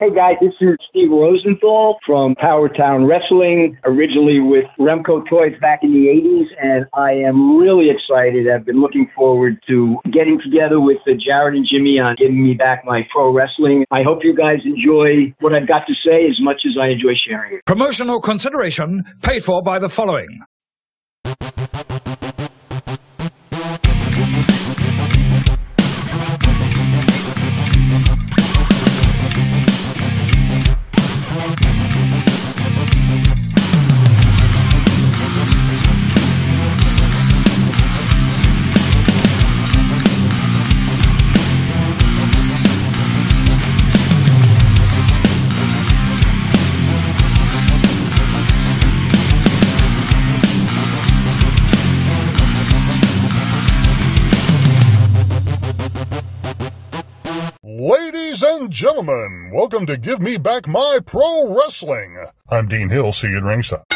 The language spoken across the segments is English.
Hey guys, this is Steve Rosenthal from Powertown Wrestling, originally with Remco Toys back in the 80s, and I am really excited. I've been looking forward to getting together with uh, Jared and Jimmy on giving me back my pro wrestling. I hope you guys enjoy what I've got to say as much as I enjoy sharing it. Promotional consideration paid for by the following. Ladies and gentlemen, welcome to Give Me Back My Pro Wrestling. I'm Dean Hill, see you at ringside.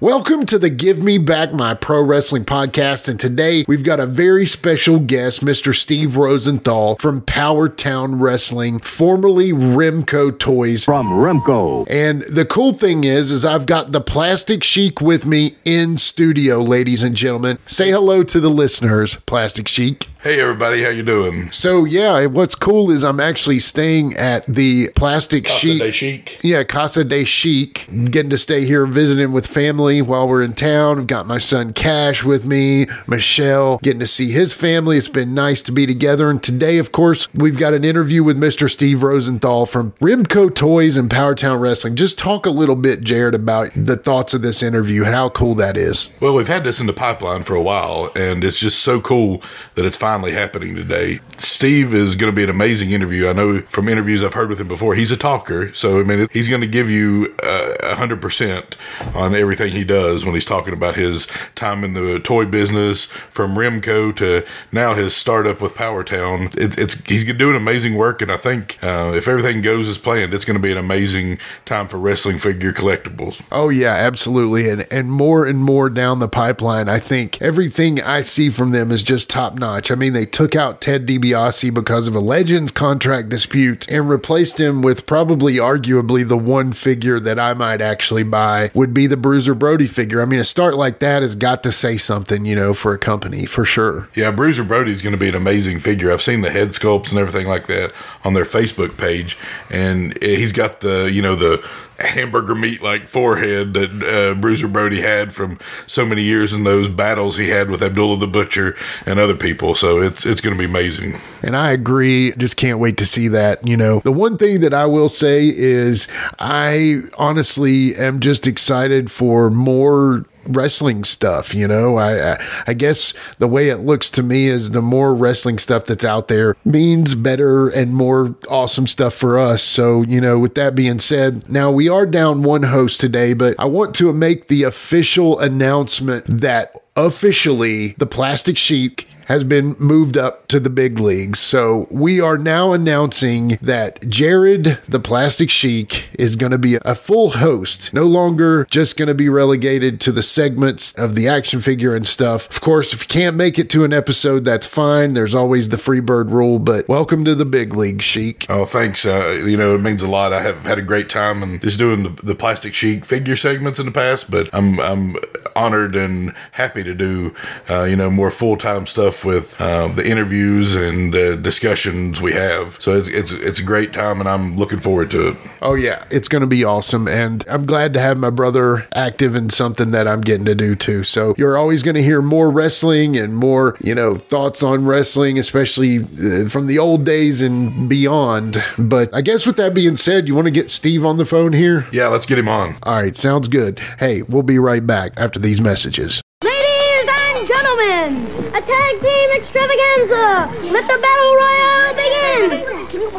Welcome to the Give Me Back My Pro Wrestling podcast. And today we've got a very special guest, Mr. Steve Rosenthal from Powertown Wrestling, formerly Remco Toys. From Remco. And the cool thing is, is I've got the Plastic Sheik with me in studio, ladies and gentlemen. Say hello to the listeners, Plastic Sheik. Hey everybody, how you doing? So yeah, what's cool is I'm actually staying at the Plastic Casa Sheik. de Sheik. Yeah, Casa de Sheik. Getting to stay here visiting with family while we're in town. I've got my son Cash with me, Michelle, getting to see his family. It's been nice to be together. And today, of course, we've got an interview with Mr. Steve Rosenthal from Remco Toys and Powertown Wrestling. Just talk a little bit, Jared, about the thoughts of this interview and how cool that is. Well, we've had this in the pipeline for a while, and it's just so cool that it's finally happening today. Steve is going to be an amazing interview. I know from interviews I've heard with him before, he's a talker. So, I mean, he's going to give you uh, a 100% on everything he does when he's talking about his time in the toy business from Remco to now his startup with Powertown. It, it's He's doing amazing work, and I think uh, if everything goes as planned, it's going to be an amazing time for wrestling figure collectibles. Oh yeah, absolutely. And and more and more down the pipeline. I think everything I see from them is just top notch. I mean, they took out Ted DiBiase because of a Legends contract dispute and replaced him with probably arguably the one figure that I might actually buy would be the Bruiser Brody figure. I mean, a start like that has got to say something, you know, for a company for sure. Yeah, Bruiser Brody's going to be an amazing figure. I've seen the head sculpts and everything like that on their Facebook page, and he's got the you know the hamburger meat like forehead that uh, Bruiser Brody had from so many years in those battles he had with Abdullah the Butcher and other people. So it's it's going to be amazing. And I agree. Just can't wait to see that. You know, the one thing that I will say is I honestly am just excited for more wrestling stuff you know? I, I, I guess the way it looks to me is the more wrestling stuff that's out there means better and more awesome stuff for us. So you know with that being said now we are down one host today but i want to make the official announcement that officially the plastic Sheik has been moved up to the big leagues. So we are now announcing that Jared the Plastic Sheik is going to be a full host, no longer just going to be relegated to the segments of the action figure and stuff. Of course, if you can't make it to an episode, that's fine. There's always the free bird rule, but welcome to the big league, Sheik. Oh, thanks. Uh, you know, it means a lot. I have had a great time and just doing the, the Plastic Sheik figure segments in the past, but I'm, I'm honored and happy to do, uh, you know, more full time stuff with uh, the interviews and uh, discussions we have. So it's, it's it's a great time, and I'm looking forward to it. Oh yeah, it's going to be awesome, and I'm glad to have my brother active in something that I'm getting to do too. So you're always going to hear more wrestling and more, you know, thoughts on wrestling, especially uh, from the old days and beyond. But I guess with that being said, you want to get Steve on the phone here? Yeah, let's get him on. All right, sounds good. Hey, we'll be right back after these messages. Ladies and gentlemen, a tag team extravaganza! Let the battle royale begin!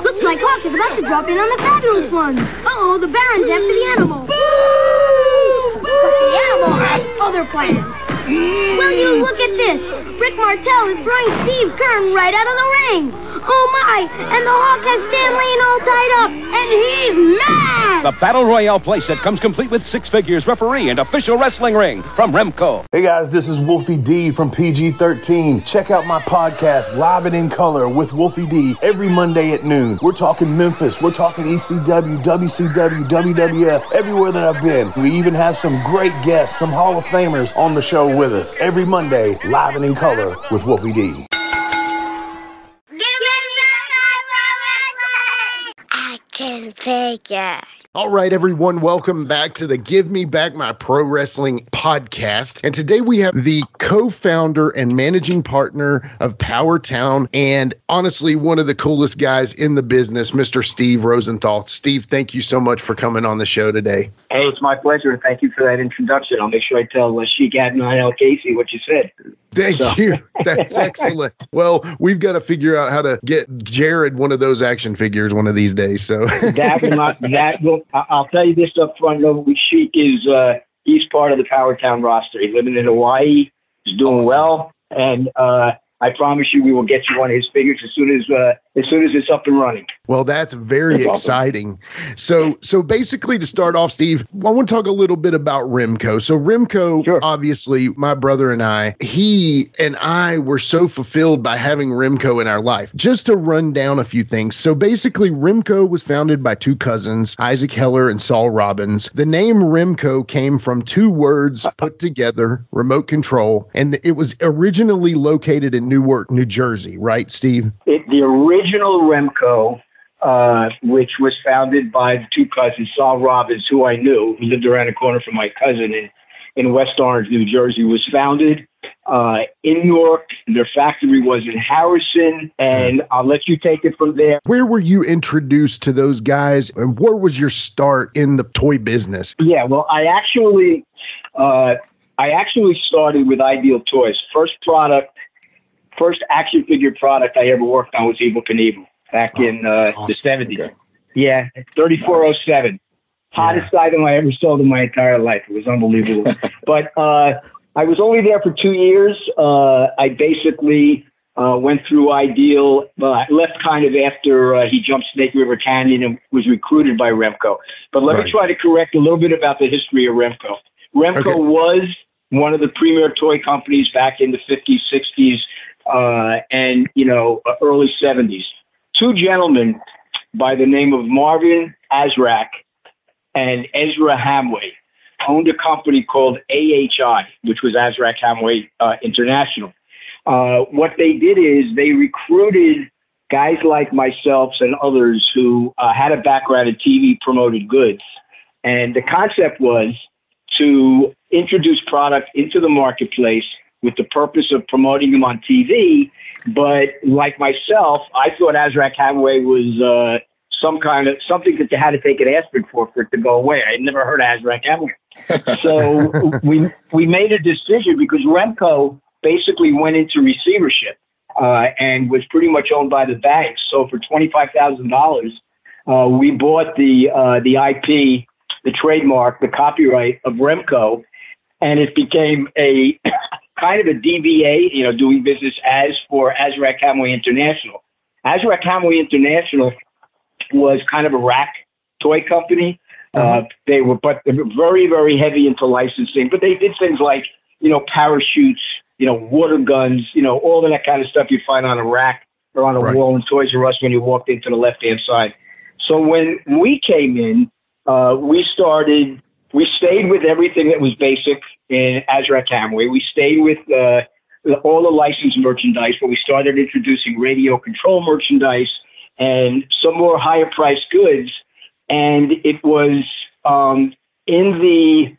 Looks like Hawk is about to drop in on the fabulous ones. Uh-oh, the Baron's after the animal. But the animal has other plans. Will you look at this? Rick Martel is throwing Steve Keirn right out of the ring. Oh my! And the Hawk has Stan Lane all tied up, and he's mad! the Battle Royale playset comes complete with six figures, referee, and official wrestling ring from Remco. Hey guys, this is Wolfie D from PG 13. Check out my podcast, Live and in Color with Wolfie D, every Monday at noon. We're talking Memphis, we're talking ECW, WCW, WWF, everywhere that I've been. We even have some great guests, some Hall of Famers on the show with us. Every Monday, Live and in Color with Wolfie D. Action figure. All right, everyone, welcome back to the Give Me Back My Pro Wrestling podcast. And today we have the co founder and managing partner of Power Town, and honestly, one of the coolest guys in the business, Mr. Steve Rosenthal. Steve, thank you so much for coming on the show today. Hey, it's my pleasure. Thank you for that introduction. I'll make sure I tell uh, Sheik Adnan Al-Kaissie what you said. Thank So- you. That's excellent. Well, we've got to figure out how to get Jared one of those action figures one of these days. So that will not, that will, I'll tell you this up front. No, Sheik is, uh, he's part of the Power Town roster. He's living in Hawaii. He's doing Awesome. well. And, uh, I promise you, we will get you one of his figures as soon as, uh, as soon as it's up and running. Well, that's very That's awesome. exciting. So, so basically, to start off, Steve, I want to talk a little bit about Remco. So, Remco, Sure. obviously, my brother and I, he and I were so fulfilled by having Remco in our life. Just to run down a few things. So, basically, Remco was founded by two cousins, Isaac Heller and Saul Robbins. The name Remco came from two words put together, remote control, and it was originally located in Newark, New Jersey, right, Steve? it, the original Remco, uh, which was founded by the two cousins, Saul Robbins, who I knew, who lived around the corner from my cousin in, in West Orange, New Jersey, was founded uh, in York. Their factory was in Harrison, and I'll let you take it from there. Where were you introduced to those guys, and where was your start in the toy business? Yeah, well, I actually, uh, I actually started with Ideal Toys. First product, first action figure product I ever worked on was Evel Knievel back in uh, the awesome. seventies. Yeah, thirty four oh seven. Hottest item I ever sold in my entire life. It was unbelievable. but uh, I was only there for two years. Uh, I basically uh, went through Ideal. I left kind of after uh, he jumped Snake River Canyon and was recruited by Remco. But let Right. me try to correct a little bit about the history of Remco. Remco Okay. was one of the premier toy companies back in the 50s, 60s, uh, and you know early 70s. Two gentlemen by the name of Marvin Azrak and Ezra Hamway owned a company called AHI, which was Azrak Hamway uh, International. Uh, what they did is they recruited guys like myself and others who uh, had a background in TV promoted goods. And the concept was to introduce product into the marketplace with the purpose of promoting them on TV. But like myself, I thought Azrak Hamway was uh, some kind of something that they had to take an aspirin for for it to go away. I had never heard of Azrak Hamway. so we we made a decision because Remco basically went into receivership uh, and was pretty much owned by the banks. So for twenty five thousand dollars, uh, we bought the uh, the IP, the trademark, the copyright of Remco, and it became a kind of a DBA, you know, doing business as for Azrak Hamway International. Azrak Hamway International was kind of a rack toy company. Uh, they were, but they were very, very heavy into licensing. But they did things like, you know, parachutes, you know, water guns, you know, all of that kind of stuff you find on a rack or on a Right. wall in Toys R Us when you walked into the left hand side. So when we came in, uh, we started, we stayed with everything that was basic in Azrak Hamway. We stayed with uh, all the licensed merchandise, but we started introducing radio control merchandise and some more higher priced goods. And it was um, in the,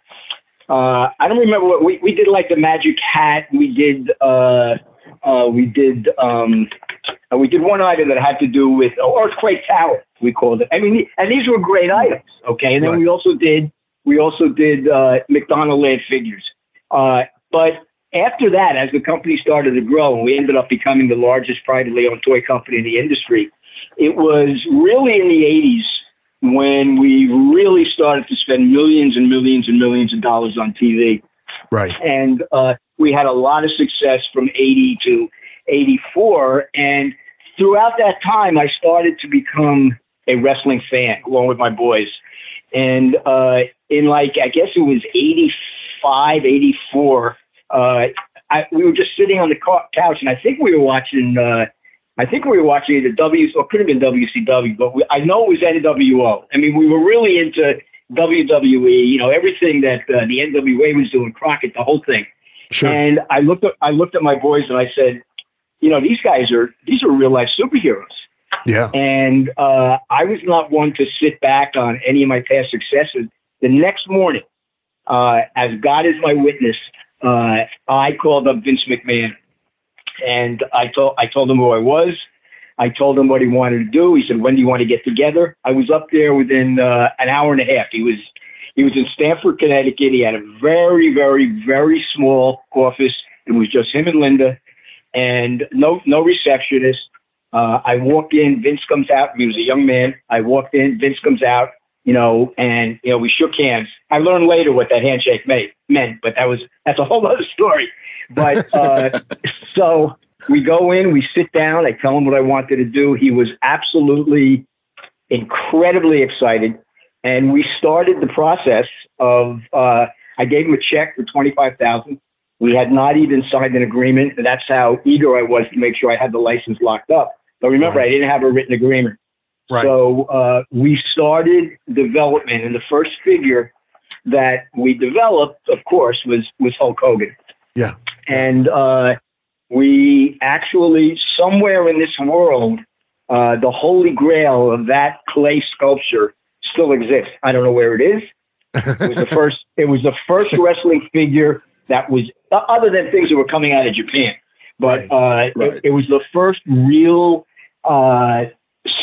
uh, I don't remember what we, we did like the magic hat. We did, uh, uh, we did, um, uh, we did one item that had to do with oh, Earthquake Tower, we called it. I mean, and these were great items. Okay. And then Right. we also did, we also did uh, McDonald Land figures. Uh, but after that, as the company started to grow, and we ended up becoming the largest privately owned toy company in the industry, it was really in the 80s when we really started to spend millions and millions and millions of dollars on TV. Right. And uh, we had a lot of success from 80 to 84. And throughout that time, I started to become a wrestling fan along with my boys. And uh, in like, I guess it was 85, 84, uh, I, we were just sitting on the couch, and I think we were watching. Uh, I think we were watching either W or could have been WCW, but we, I know it was NWO. I mean, we were really into WWE. You know, everything that uh, the NWA was doing, Crockett, the whole thing. Sure. And I looked at I looked at my boys and I said, you know, these guys are these are real life superheroes. Yeah. And uh, I was not one to sit back on any of my past successes. The next morning, uh, as God is my witness, uh, I called up Vince McMahon, and I told I told him who I was. I told him what he wanted to do. He said, "When do you want to get together?" I was up there within uh, an hour and a half. He was he was in Stamford, Connecticut. He had a very, very, very small office. It was just him and Linda, and no no receptionist. Uh, I walked in, Vince comes out. He was a young man. I walked in, Vince comes out, you know, and you know we shook hands. I learned later what that handshake made, meant, but that was that's a whole other story. But uh, so we go in, we sit down. I tell him what I wanted to do. He was absolutely incredibly excited, and we started the process of. Uh, I gave him a check for twenty five thousand. We had not even signed an agreement, and that's how eager I was to make sure I had the license locked up. But remember, Right. I didn't have a written agreement. Right. So uh, we started development, and the first figure that we developed, of course, was was Hulk Hogan. Yeah. And uh, we actually, somewhere in this world, uh, the holy grail of that clay sculpture still exists. I don't know where it is. It was the first. It was the first wrestling figure that was other than things that were coming out of Japan, but uh, right. It, it was the first real uh,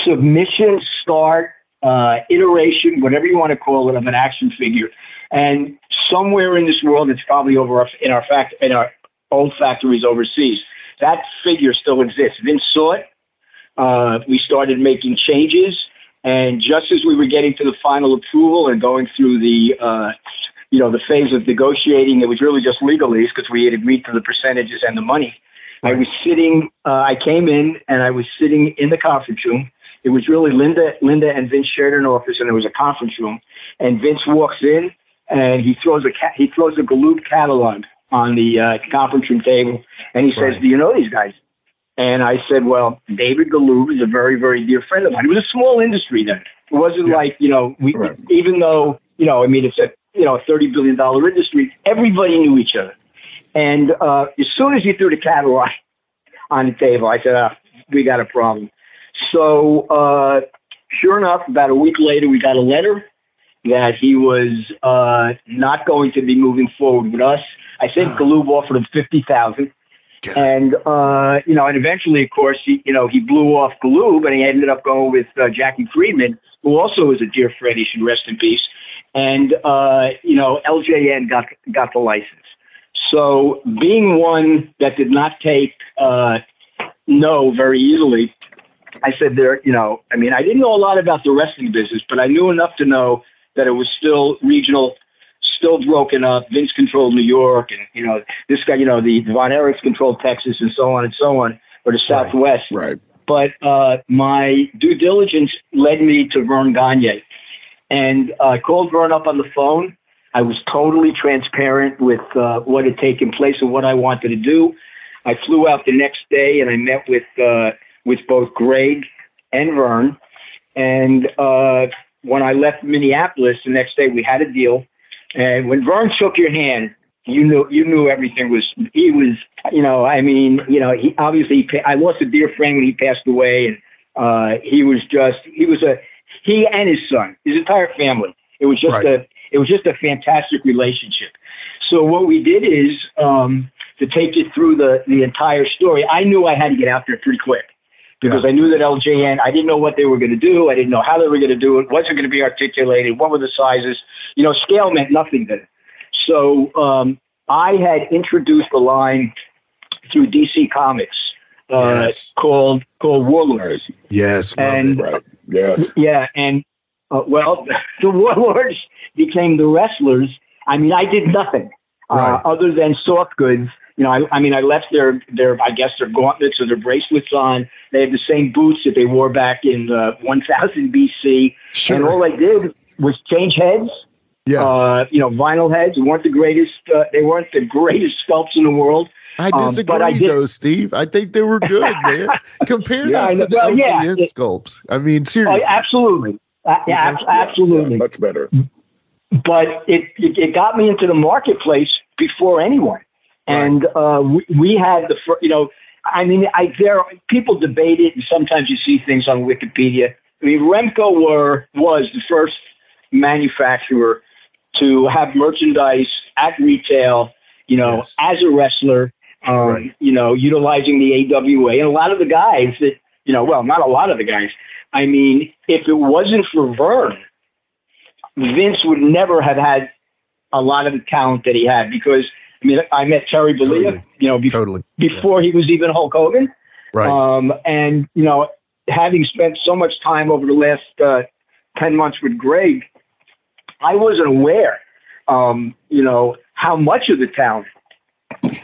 submission start uh, iteration, whatever you want to call it, of an action figure. And somewhere in this world, it's probably over our, in our fact in our old factories overseas. That figure still exists. Vince saw it. Uh, we started making changes, and just as we were getting to the final approval and going through the uh, you know the phase of negotiating, it was really just legalese because we had agreed to the percentages and the money. I was sitting. Uh, I came in and I was sitting in the conference room. It was really Linda, Linda and Vince shared an office, and there was a conference room. And Vince walks in and he throws a ca- he throws a Galoob catalog on the uh, conference room table, and he says, Right. "Do you know these guys?" And I said, "Well, David Galoob is a very, very dear friend of mine. It was a small industry then. It wasn't Yeah. like you know, we Right. even though you know, I mean, it's a you know, a thirty billion dollar industry. Everybody knew each other. And uh, as soon as he threw the catalog on the table, I said, ah, "We got a problem." So, uh, sure enough, about a week later, we got a letter that he was uh, not going to be moving forward with us. I think Galoob offered him fifty thousand, and uh, you know, and eventually, of course, he you know he blew off Galoob, and he ended up going with uh, Jackie Friedman, who also is a dear friend. He should rest in peace. And uh, you know, LJN got got the license. So, being one that did not take uh, no very easily, I said there, you know, I mean, I didn't know a lot about the wrestling business, but I knew enough to know that it was still regional, still broken up. Vince controlled New York, and you know, this guy, you know, the Von Erichs controlled Texas, and so on and so on, or the Southwest. Right. But uh, my due diligence led me to Verne Gagne, and uh, I called Verne up on the phone. I was totally transparent with uh, what had taken place and what I wanted to do. I flew out the next day and I met with uh, with both Greg and Verne. And uh, when I left Minneapolis the next day, we had a deal. And when Verne shook your hand, you knew you knew everything was. He was, you know, I mean, you know, he obviously. I lost a dear friend when he passed away, and uh, he was just. He was a. He and his son, his entire family. It was just Right. a. It was just a fantastic relationship. So what we did is um, to take it through the the entire story. I knew I had to get out there pretty quick because I knew that LJN. I didn't know what they were going to do. I didn't know how they were going to do it. Was it going to be articulated? What were the sizes? You know, scale meant nothing then. So um, I had introduced a line through DC Comics uh, Yes. called called Warlords. Yes. And- it. Right. Yes. Yeah, and uh, well, the Warlords became the wrestlers. I mean, I did nothing Right. uh, other than soft goods. You know, I, I mean, I left their their I guess their gauntlets or their bracelets on. They had the same boots that they wore back in uh, 1000 BC, Sure. and all I did was change heads. Yeah. Uh, you know, vinyl heads weren't the greatest. Uh, they weren't the greatest sculpts in the world. I Um, disagree, but I did- though, Steve. I think they were good, man. Compare Yeah, those to the Well, yeah, LJN it- sculpts. I mean, Oh, seriously. absolutely. Uh, yeah, ab- absolutely. much better. but it, it it got me into the marketplace before anyone, and uh, we, we had the fir- you know I mean I there people debate it and sometimes you see things on Wikipedia. I mean Remco were was the first manufacturer to have merchandise at retail, you know, Yes. as a wrestler, um, Right. you know, utilizing the AWA and a lot of the guys that you know, well, not a lot of the guys. I mean, if it wasn't for Verne, Vince would never have had a lot of the talent that he had because I mean I met Terry Bollea, Totally. you know, bef- totally. before he was even Hulk Hogan. Right. Um, and you know, having spent so much time over the last uh, ten months with Greg, I wasn't aware, um, you know, how much of the talent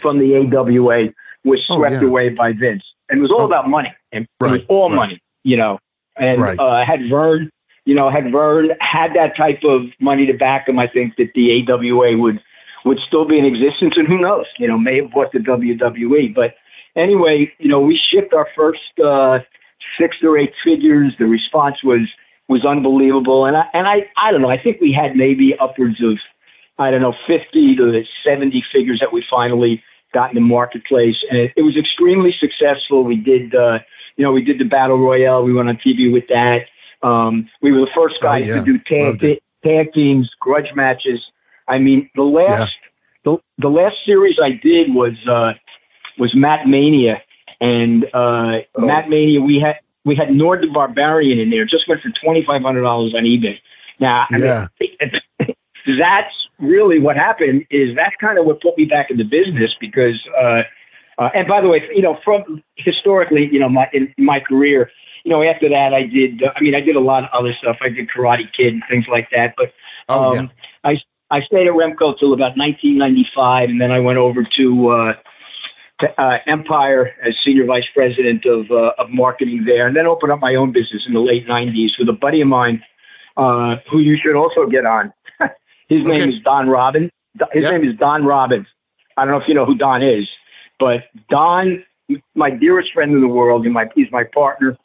from the AWA was Oh, swept yeah. away by Vince, and it was all Oh. about money, and it was Right, all right. money, you know. And Right. uh, had Verne, you know, had Verne had that type of money to back him, I think that the AWA would would still be in existence, and who knows, you know, may have bought the WWE. But anyway, you know, we shipped our first uh, six or eight figures. The response was was unbelievable, and I and I I don't know. I think we had maybe upwards of I don't know fifty to seventy figures that we finally got in the marketplace, and it, it was extremely successful. We did. Uh, you know, we did the battle royale. We went on TV with that. Um, we were the first Oh, guys yeah. to do tag, tag teams, grudge matches. I mean, the last the, the last series I did was uh, was Mat Mania, and uh, Oh. Mat Mania we had we had Nord the Barbarian in there. Just went for twenty five hundred dollars on eBay. Now, I Yeah. mean, that's really what happened. Is that's kind of what put me back in the business because. Uh, uh, and by the way, you know, from historically, you know, my in my career, you know, after that, I did. Uh, I mean, I did a lot of other stuff. I did Karate Kid and things like that. But Oh, um, I I stayed at Remco till about 1995, and then I went over to, uh, to uh, Empire as senior vice president of uh, of marketing there, and then opened up my own business in the late 90s with a buddy of mine, uh, who you should also get on. His Okay. name is Don Robbins. His Yeah. name is Don Robbins. I don't know if you know who Don is, but Don, my dearest friend in the world, and my he's my partner.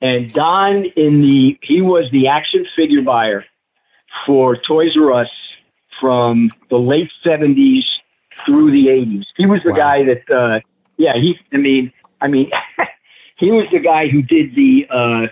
And Don in the he was the action figure buyer for Toys R Us from the late seventies through the eighties. He was the Wow. guy that uh yeah, he I mean I mean he was the guy who did the uh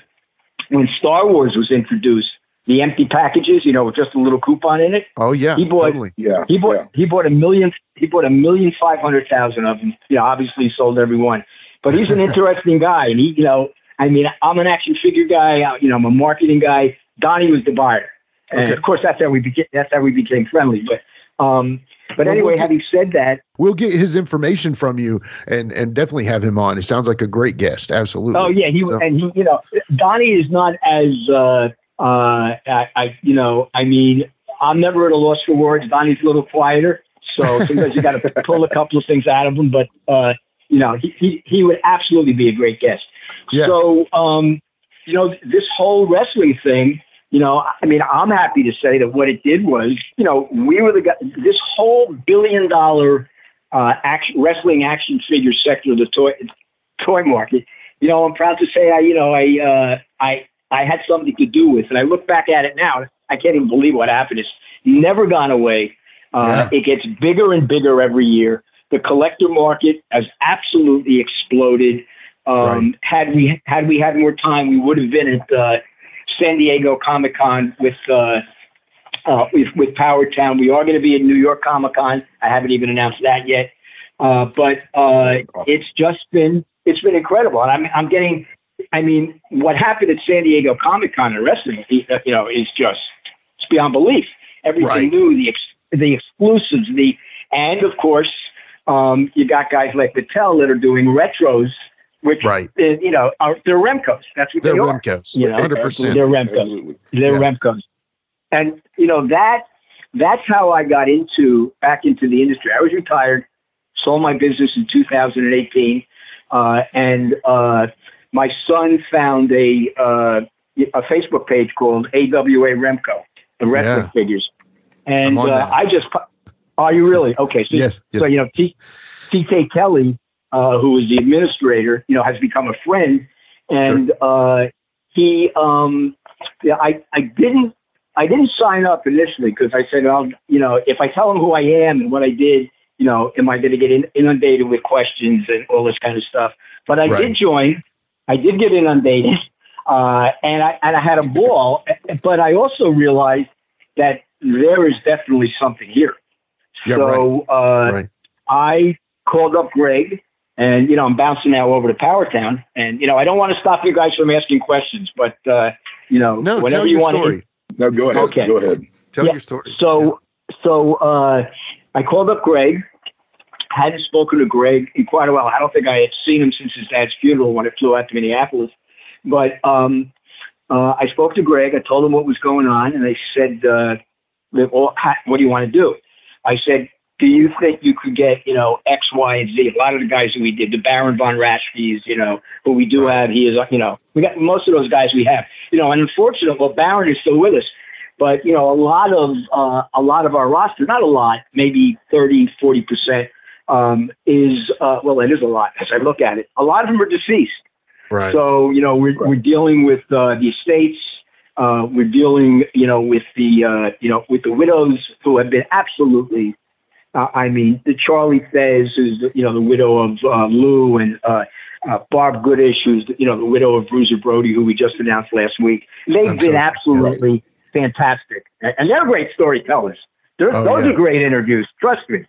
when Star Wars was introduced, the empty packages, you know, with just a little coupon in it. Oh yeah. He bought- totally. Yeah. He bought yeah. he bought a million he bought a million five hundred thousand of them. You know, obviously he sold every one. But he's an interesting guy, and he, you know, I mean, I'm an action figure guy. I- You know, I'm a marketing guy. Donnie was the buyer, and Okay. of course that's how we became that's how we became friendly. But um, but Well, anyway, we'll get- having said that, We'll get his information from you and and definitely have him on. He sounds like a great guest. Absolutely. Oh yeah, he So- and he, you know, Donnie is not as uh, uh, I, I, you know, I mean, I'm never at a loss for words. Donnie's a little quieter, so sometimes you got to pull a couple of things out of him. But uh, you know, he, he he would absolutely be a great guest. Yeah. So, um, you know, this whole wrestling thing. You know, I mean, I'm happy to say that what it did was, you know, we were the guy. This whole billion dollar uh, action, wrestling action figure sector of the toy toy market. You know, I'm proud to say I, you know, I, uh, I, I had something to do with, and I look back at it now. I can't even believe what happened. It's never gone away. Uh, It gets bigger and bigger every year. The collector market has absolutely exploded. Um, Right. Had we had we had more time, we would have been at uh, San Diego Comic Con with. Uh, uh, with, with Power Town. We are going to be at New York Comic Con. I haven't even announced that yet. Uh, but uh, it's just been it's been incredible, and I'm I'm getting. I mean, what happened at San Diego Comic Con and wrestling, you know, is just it's beyond belief. Everything Right. new, the ex- the exclusives, the and of course, um, you got guys like Mattel that are doing retros, which Right. uh, you know are they're Remcos. That's what They're they are. Remcos. You know, 100%. They're Remcos. Absolutely. They're Yeah. Remcos. And you know that that's how I got into back into the industry. I was retired, sold my business in 2018, uh, and uh, my son found a uh, a Facebook page called AWA Remco, the wrestling Yeah. figures. And uh. I just, are you really? Okay. So, Yes, yes. so you know, T, TK Kelly, uh, who is the administrator, you know, has become a friend. And uh, he, um, yeah, I, I didn't, I didn't sign up initially because I said, I'll, you know, if I tell him who I am and what I did, you know, am I going to get in, inundated with questions and all this kind of stuff? But I Right. did join. I did get inundated, uh, and I and I had a ball. But I also realized that there is definitely something here. Yeah, so uh, Right. I called up Greg, and you know I'm bouncing now over to Powertown, and you know I don't want to stop you guys from asking questions, but uh, you know No, whenever you want story. No, go ahead. Okay. Go ahead. Tell Yeah, your story. So, so uh, I called up Greg. Hadn't spoken to Greg in quite a while. I don't think I had seen him since his dad's funeral when I flew out to Minneapolis. But um, uh, I spoke to Greg. I told him what was going on, and they said, uh, "What do you want to do?" I said, "Do you think you could get, you know, X, Y, and Z? A lot of the guys that we did, the Baron von Raschke's, you know, who we do have. He is, you know, we got most of those guys we have, you know. And unfortunately, well, Baron is still with us, but you know, a lot of uh, a lot of our roster, not a lot, maybe 30, 40 percent, um, is uh, well, it is a lot as I look at it. A lot of them are deceased. Right. So you know, we're we're dealing with uh, the estates. Uh, we're dealing, you know, with the uh, you know with the widows who have been absolutely. Uh, I mean, the Charlie Thesz, is the, you know the widow of uh, Lou, and uh, uh, Barb Goodish, who's the, you know the widow of Bruiser Brody, who we just announced last week. They've I'm been so- absolutely fantastic, and they're great storytellers. Oh, those yeah. are great interviews. Trust me.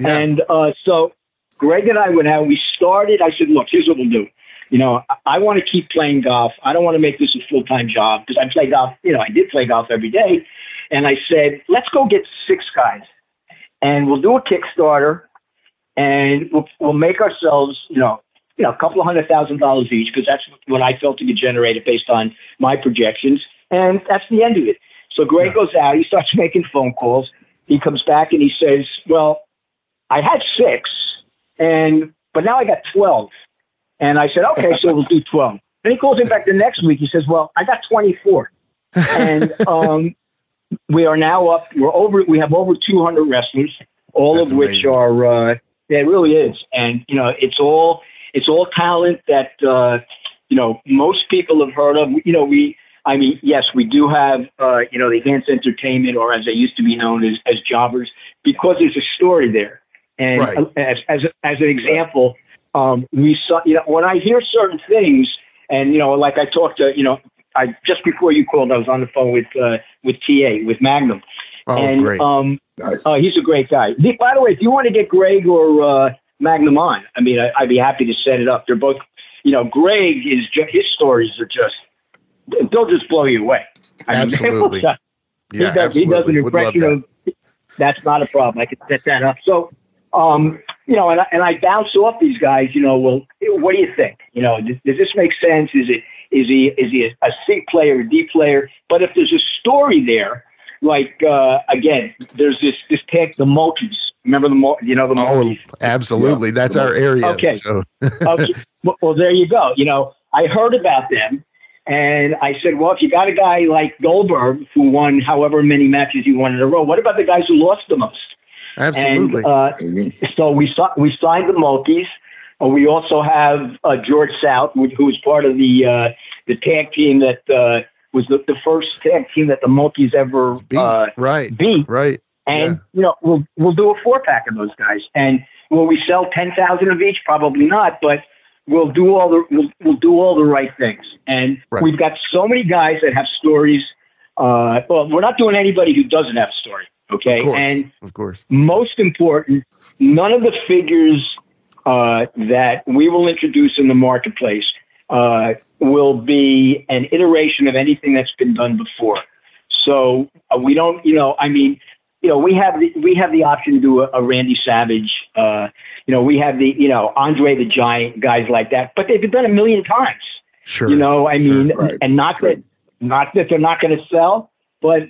Yeah. And uh, so Greg and I went out. We started. I said, "Look, here's what we'll do. You know, I, I want to keep playing golf. I don't want to make this a full time job because I play golf. You know, I did play golf every day. And I said, let's go get six guys, and we'll do a Kickstarter, and we'll we'll make ourselves, you know, you know, a couple of hundred thousand dollars each because that's what I felt to get generated based on my projections, and that's the end of it. So Greg goes out. He starts making phone calls. He comes back and he says, "Well, I had six, and but now I got 12. And I said, okay, so we'll do 12. Then he calls me back the next week. He says, well, I got 24. and um, we are now up, we're over, we have over 200 wrestlers, all That's of which amazing. are, uh, yeah, it really is. And, you know, it's all, it's all talent that, uh, you know, most people have heard of. You know, we, I mean, yes, we do have, uh, you know, the Enhanced Entertainment, or as they used to be known as, as jobbers, because there's a story there. And Right. uh, as, as, as an example, um, we saw, you know, when I hear certain things, and, you know, like I talked to, you know, I just before you called, I was on the phone with, uh, with TA, with Magnum. Oh, and, great. um, Nice. uh, he's a great guy. By the way, if you want to get Greg or uh, Magnum on, I mean, I, I'd be happy to set it up. They're both, you know, Greg is ju- his stories are just they'll just blow you away. I mean, Absolutely. he yeah, does he does an absolutely. Would love impression that. of that's not a problem. I could set that up. So, um, you know, and I, and I bounce off these guys. You know, well, what do you think? You know, does, does this make sense? Is it is he is he a, a C player, a D player? But if there's a story there, like uh, again, there's this this tag, the Mulkeys. Remember the Mul- you know the Oh, Mulkeys? absolutely. That's our area. Okay. So okay. Well, well, there you go. You know, I heard about them, and I said, well, if you got a guy like Goldberg who won however many matches he won in a row, what about the guys who lost the most? Absolutely. And uh, so we saw, we signed the Mulkeys. Uh, we also have uh, George South, who, was part of the uh, the tag team that uh, was the, the first tag team that the Mulkeys ever Beat. uh, right. beat. Right. And you know, we'll we'll do a four pack of those guys. And will we sell ten thousand of each? Probably not, but we'll do all the we'll, we'll do all the right things. And Right. we've got so many guys that have stories. Uh, well, we're not doing anybody who doesn't have a story. Okay, Of course. and Of course. most important, none of the figures uh, that we will introduce in the marketplace uh, will be an iteration of anything that's been done before. So uh, we don't, you know, I mean, you know, we have the we have the option to do a, a Randy Savage. Uh, you know, we have the you know Andre the Giant, guys like that, but they've been done a million times. Sure. You know, I Sure. mean, Right. and not that not that they're not going to sell, but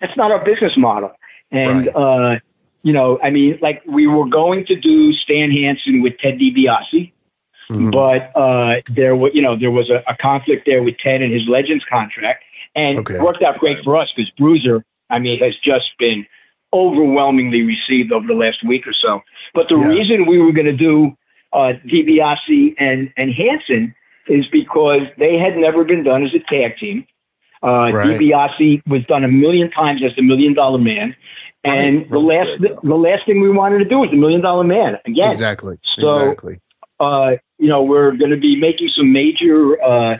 that's not our business model. And uh, you know, I mean, like we were going to do Stan Hansen with Ted DiBiase, Mhm. but uh, there was you know there was a, a conflict there with Ted and his Legends contract, and Okay. it worked out great for us because Bruiser I mean, has just been overwhelmingly received over the last week or so. But the Yeah. reason we were going to do uh, DiBiase and and Hansen is because they had never been done as a tag team. Uh, Right. DiBiase was done a million times as the Million Dollar Man, and the last the last thing we wanted to do was the Million Dollar Man again. Exactly. So- exactly. Uh, you know, we're going to be making some major uh,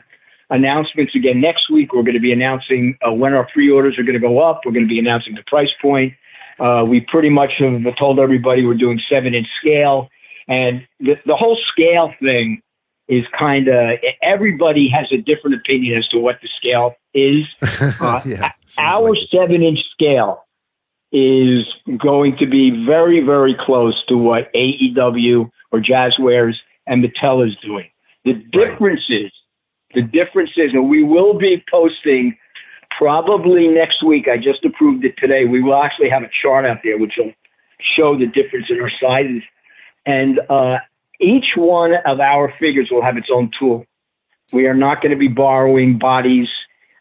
announcements again next week. We're going to be announcing uh, when our pre-orders are going to go up. We're going to be announcing the price point. Uh, we pretty much have told everybody we're doing seven-inch scale, and the, the whole scale thing is kind of everybody has a different opinion as to what the scale is. Uh, yeah. Our like seven-inch scale is going to be very, very close to what AEW or Jazwares and Mattel is doing. The difference is, the difference is, and we will be posting probably next week. I just approved it today. We will actually have a chart out there which will show the difference in our sizes. And uh, each one of our figures will have its own tool. We are not going to be borrowing bodies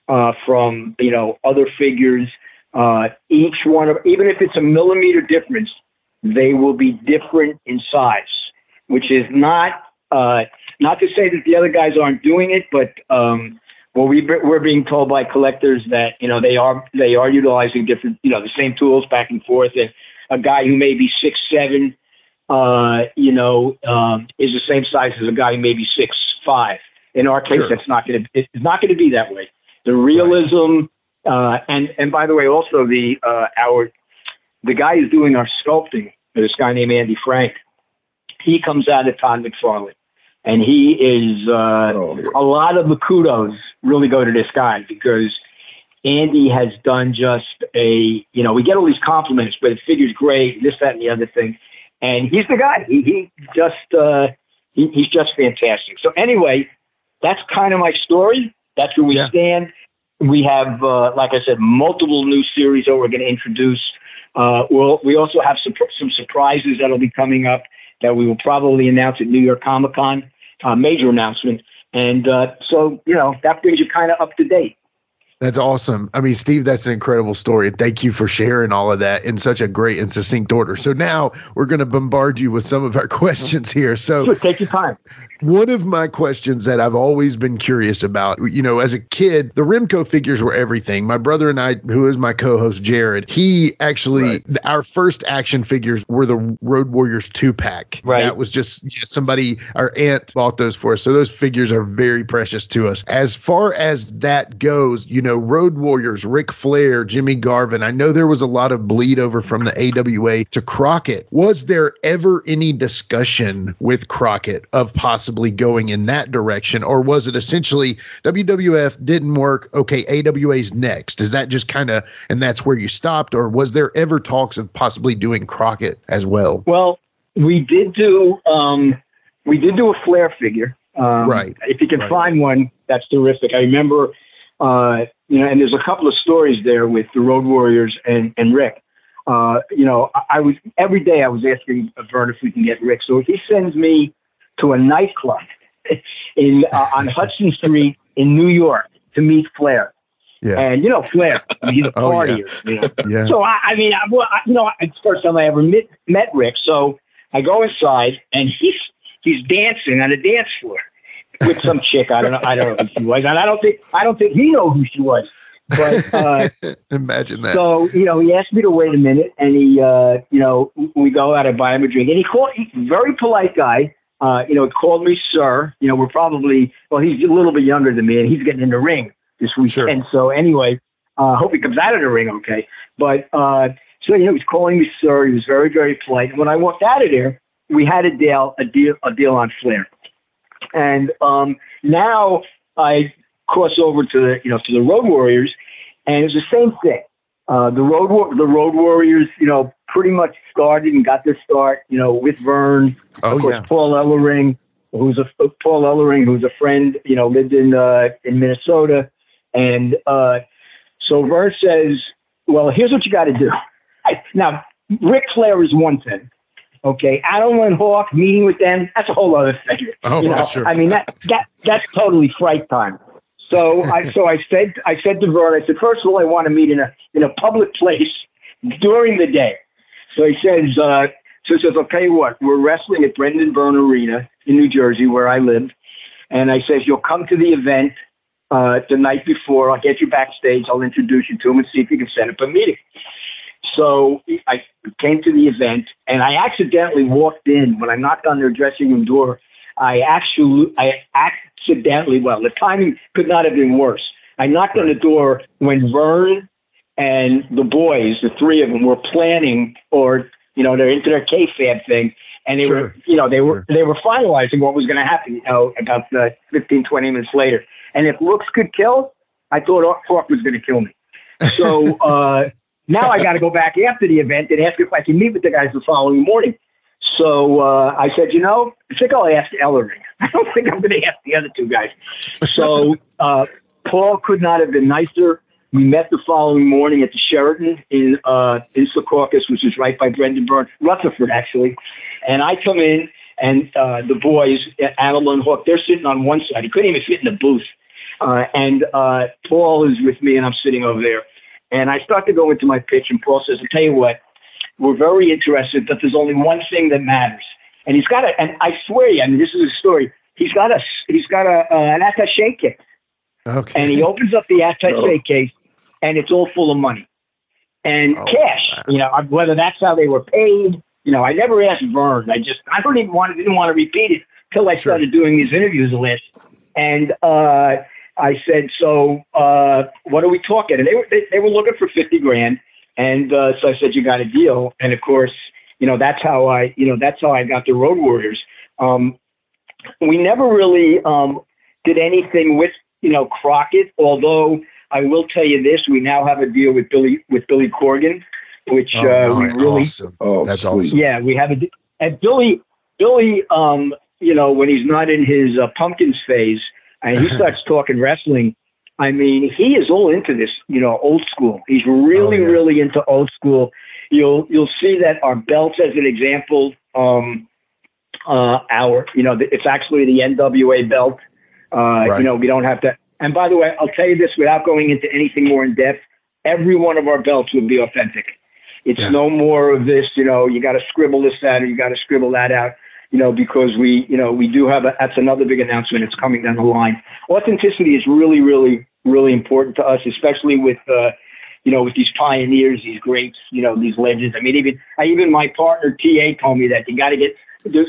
uh, from you know other figures. Uh, each one of even if it's a millimeter difference, they will be different in size, which is not uh, not to say that the other guys aren't doing it, but um, well, we we're being told by collectors that you know they are they are utilizing different you know the same tools back and forth. And a guy who may be six seven, uh, you know, um, is the same size as a guy who may be six five. In our case, Sure. that's not going to it's not going to be that way. The realism, uh, and and by the way, also the uh, our the guy who's doing our sculpting, this guy named Andy Frank, he comes out of Todd McFarlane, and he is uh, a lot of the kudos really go to this guy because Andy has done just a you know we get all these compliments, but it figures great, this that and the other thing, and he's the guy. He he just uh, he, he's just fantastic. So anyway, that's kind of my story. That's where we Yeah. stand. We have, uh, like I said, multiple new series that we're going to introduce. Uh, we'll, we also have some, some surprises that'll be coming up that we will probably announce at New York Comic Con, uh, major announcement. And uh, so, you know, that brings you kind of up to date. That's awesome. I mean, Steve, that's an incredible story. Thank you for sharing all of that in such a great and succinct order. So now we're going to bombard you with some of our questions here. So Sure, take your time. one of my questions that I've always been curious about, you know, as a kid, the Remco figures were everything. My brother and I, who is my co-host Jared, he actually our first action figures were the Road Warriors two pack. Right. That was just yeah, somebody our aunt bought those for us. So those figures are very precious to us. As far as that goes, you know, Road Warriors, Ric Flair, Jimmy Garvin. I know there was a lot of bleed over from the AWA to Crockett. Was there ever any discussion with Crockett of possibly going in that direction, or was it essentially WWF didn't work? Okay, AWA's next. Is that just kind of and that's where you stopped, or was there ever talks of possibly doing Crockett as well? Well, we did do um, we did do a Flair figure. Um, Right. If you can Right. find one, that's terrific. I remember, uh, you know, and there's a couple of stories there with the Road Warriors and and Ric. Uh, you know, I, I was every day I was asking Vern if we can get Ric. So he sends me to a nightclub in uh, on Hudson Street in New York to meet Flair, Yeah. and you know Flair, he's a Oh, yeah. You know? Yeah. So I, I mean, I, well, I, you know, it's the first time I ever met, met Ric. So I go inside and he's he's dancing on a dance floor with some chick. I don't know. I don't know who she was, and I don't think I don't think he know who she was. But uh, Imagine that. so you know, he asked me to wait a minute, and he, uh, you know, we go out and buy him a drink, and he called. He's a very polite guy. Uh, you know, called me sir. You know, we're probably well, he's a little bit younger than me, and he's getting in the ring this weekend. And so anyway, uh, hope he comes out of the ring okay. But uh, so you know, he's calling me sir. He was very very polite. And when I walked out of there, we had a deal a deal a deal on Flair, and um, now I cross over to the you know to the Road Warriors, and it's the same thing. Uh, the road War- the Road Warriors, you know, pretty much started and got their start, you know, with Verne, Oh, of course, yeah. Paul Ellering, who's a Paul Ellering, who's a friend, you know, lived in uh, in Minnesota, and uh, so Verne says, "Well, here's what you got to do." I, now, Ric Flair is one thing. Okay, Adam and Hawk meeting with them, that's a whole other thing. Oh, you know, sure. I mean, that, that that's totally fright time. So I so I said I said to Verne, I said, first of all, I want to meet in a in a public place during the day. So he says, uh, so he says, I'll tell you what, we're wrestling at Brendan Byrne Arena in New Jersey, where I live. And I says, you'll come to the event uh, the night before. I'll get you backstage. I'll introduce you to him and see if you can set up a meeting. So I came to the event, and I accidentally walked in when I knocked on their dressing room door. I actually, I accidentally, well, the timing could not have been worse. I knocked on the door when Verne and the boys, the three of them, were planning, or you know, they're into their kayfabe thing, and they Sure. were, you know, they were they were finalizing what was going to happen. You know, about uh, 15, 20 minutes later, and if looks could kill, I thought Hawk was going to kill me. So uh, now I got to go back after the event and ask if I can meet with the guys the following morning. So uh, I said, you know, I think I'll ask Ellering. I don't think I'm going to ask the other two guys. So uh, Paul could not have been nicer. We met the following morning at the Sheraton in uh, in Secaucus, which is right by Brendan Byrne, Rutherford actually. And I come in, and uh, the boys, Animal and Hawk, they're sitting on one side. He couldn't even fit in the booth. Uh, and uh, Paul is with me, and I'm sitting over there. And I start to go into my pitch, and Paul says, "I'll tell you what, we're very interested, that there's only one thing that matters." And he's got a, and I swear, you, I mean, this is a story. He's got a, he's got a, uh, an attaché case, Okay. and he opens up the attaché case, and it's all full of money and Oh, cash. wow. You know, whether that's how they were paid. You know, I never asked Verne. I just, I don't even want, didn't want to repeat it till I Sure. started doing these interviews a list. And uh, I said, so uh, what are we talking? And they were, they, they were looking for 50 grand. And uh, so I said, you got a deal. And of course, you know, that's how I, you know, that's how I got the Road Warriors. Um, we never really um, did anything with, you know, Crockett, although I will tell you this, we now have a deal with Billy, with Billy Corgan, which Oh, uh, no, we really, awesome. Oh, That's sweet. awesome. yeah, we have a, deal. and Billy, Billy, um, you know, when he's not in his uh, pumpkins phase and he starts talking wrestling, I mean, he is all into this, you know, old school. He's really, Oh, yeah. really into old school. You'll, you'll see that our belts, as an example, um, uh, our, you know, it's actually the NWA belt. Uh, Right. You know, we don't have to. And by the way, I'll tell you this without going into anything more in depth. Every one of our belts will be authentic. It's Yeah. no more of this, you know, you got to scribble this out or you got to scribble that out, you know, because we, you know, we do have a, that's another big announcement. It's coming down the line. Authenticity is really, really, really important to us, especially with, uh, you know, with these pioneers, these greats, you know, these legends. I mean, even, I, even my partner TA told me that you got to get,